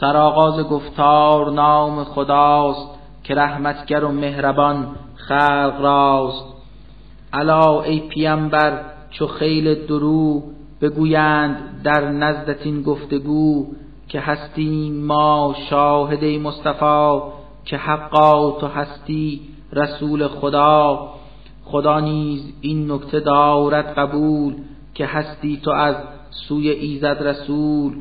سرآغاز گفتار نام خداست که رحمتگر و مهربان خلق راست. الا ای پیامبر چو خیل درو بگویند در نزدت این گفتگو که هستیم ما شاهد مصطفی که حقا تو هستی رسول خدا. خدا نیز این نکته دارد قبول که هستی تو از سوی ایزد رسول.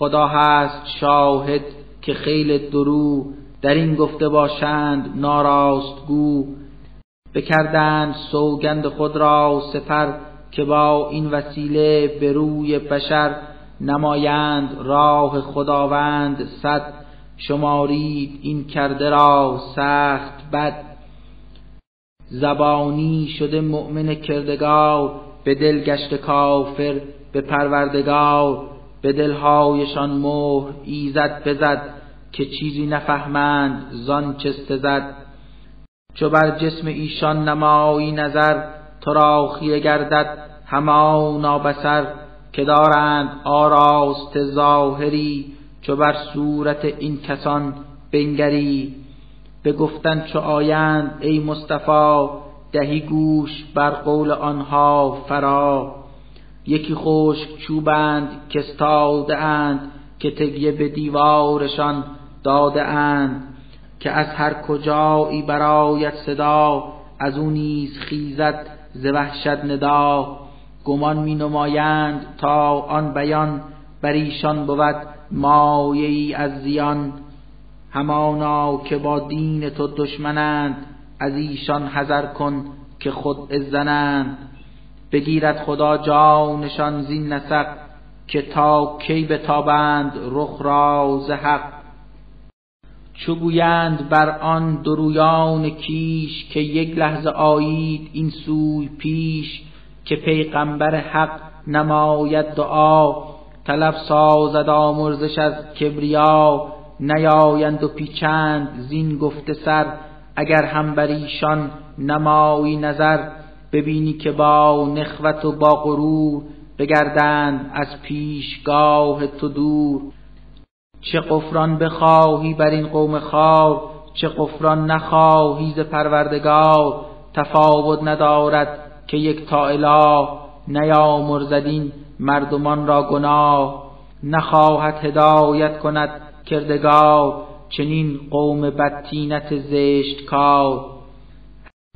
خدا هست شاهد که خیل درو در این گفته باشند ناراست گو. بکردند سوگند خود را سپر که با این وسیله به روی بشر نمایند راه خداوند صد. شمارید این کرده را سخت بد. زبانی شده مؤمن کردگار به دل گشت کافر به پروردگار به دلهایشان مهر ایزد بزد که چیزی نفهمند زان چسته زد. چو بر جسم ایشان نمایی نظر تو را خیره گردد همانا بسر که دارند آراست ظاهری. چو بر صورت این کسان بنگری به گفتن چو آیند ای مصطفی دهی گوش بر قول آنها فرا. یکی خشک چوبند که استاده اند که تگیه به دیوارشان داده اند که از هر کجایی برایت صدا از او نیز خیزد ز وحشت ندا. گمان می نمایند تا آن بیان بر ایشان بود مایه ای از زیان. همانا که با دین تو دشمنند از ایشان حذر کن که خود ازنند بگیرد خدا جانشان زین نسق که تا کی بتابند رخ را ز حق. چو گویند بر آن درویان کیش که یک لحظه آیید این سوی پیش که پیغمبر حق نماید دعا طلب سازد آمرزش از کبریا نیایند و پیچند زین گفته سر اگر هم بر ایشان نمایی نظر. ببینی که با نخوت و با غرور بگردند از پیشگاه تو دور. چه قفران بخواهی بر این قوم خار چه قفران نخواهی ز پروردگار. تفاوت ندارد که یک تا اله نیامرزد مردمان را گناه. نخواهد هدایت کند کردگار چنین قوم بدتینت زشت کار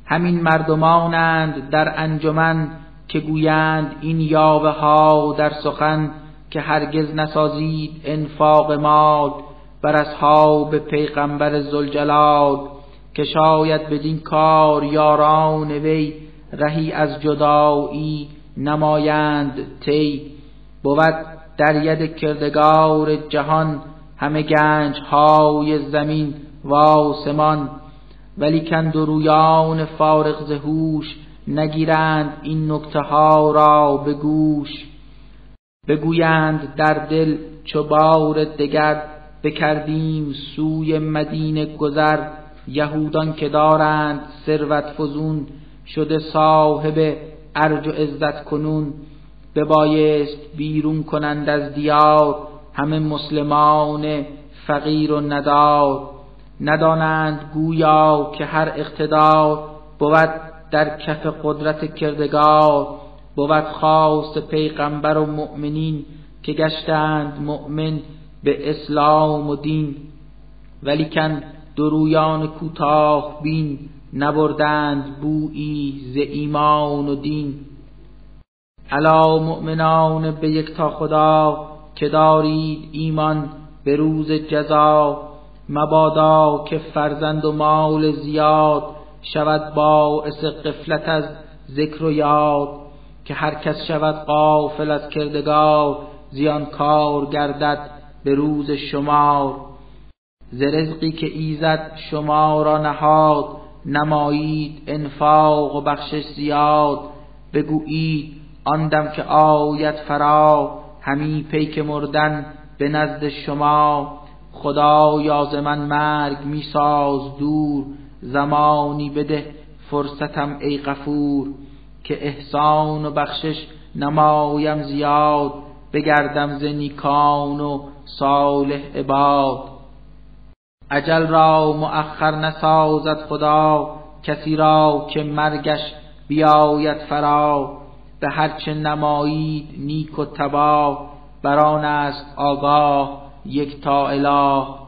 همین مردمانند در انجمن که گویند این یاوه ها در سخن که هرگز نسازید انفاق مال بر اصحاب پیغمبر زلجلال که شاید بدین کار یاران وی رهی از جدایی نمایند تی بود در ید کردگار جهان همه گنج های زمین و آسمان ولیکن درویان فارغ ز هوش نگیرند این نکته ها را به گوش. بگویند در دل چو بار دگر بکردیم سوی مدینه گذر. یهودان که دارند ثروت فزون شده صاحب ارج و عزت کنون. ببایست بیرون کنند از دیار همه مسلمان فقیر و ندار. ندانند گویا که هر اقتدار بود در کف قدرت کردگار بود خواست پیغمبر و مؤمنین که گشتند مؤمن به اسلام و دین. ولیکن درویان کوتاه بین نبردند بویی ز ایمان و دین. الا مؤمنان به یک تا خدا که دارید ایمان به روز جزا مبادا که فرزند و مال زیاد شود باعث قفلت از ذکر و یاد. که هر کس شود قافل از کردگار زیان کار گردد به روز شمار. ز که ایزد شما را نهاد نمایید انفاق و بخشش زیاد. بگویید آن دم که آید فرا همی پیک مردن به نزد شما. خدا یاز من مرگ میساز دور زمانی بده فرصتم ای غفور که احسان و بخشش نمایم زیاد بگردم ز نیکان و صالح عباد. اجل را مؤخر نسازد خدا کسی را که مرگش بیاید فرا. به هرچه نمایید نیک و تباه بران است آگاه. یک تا اله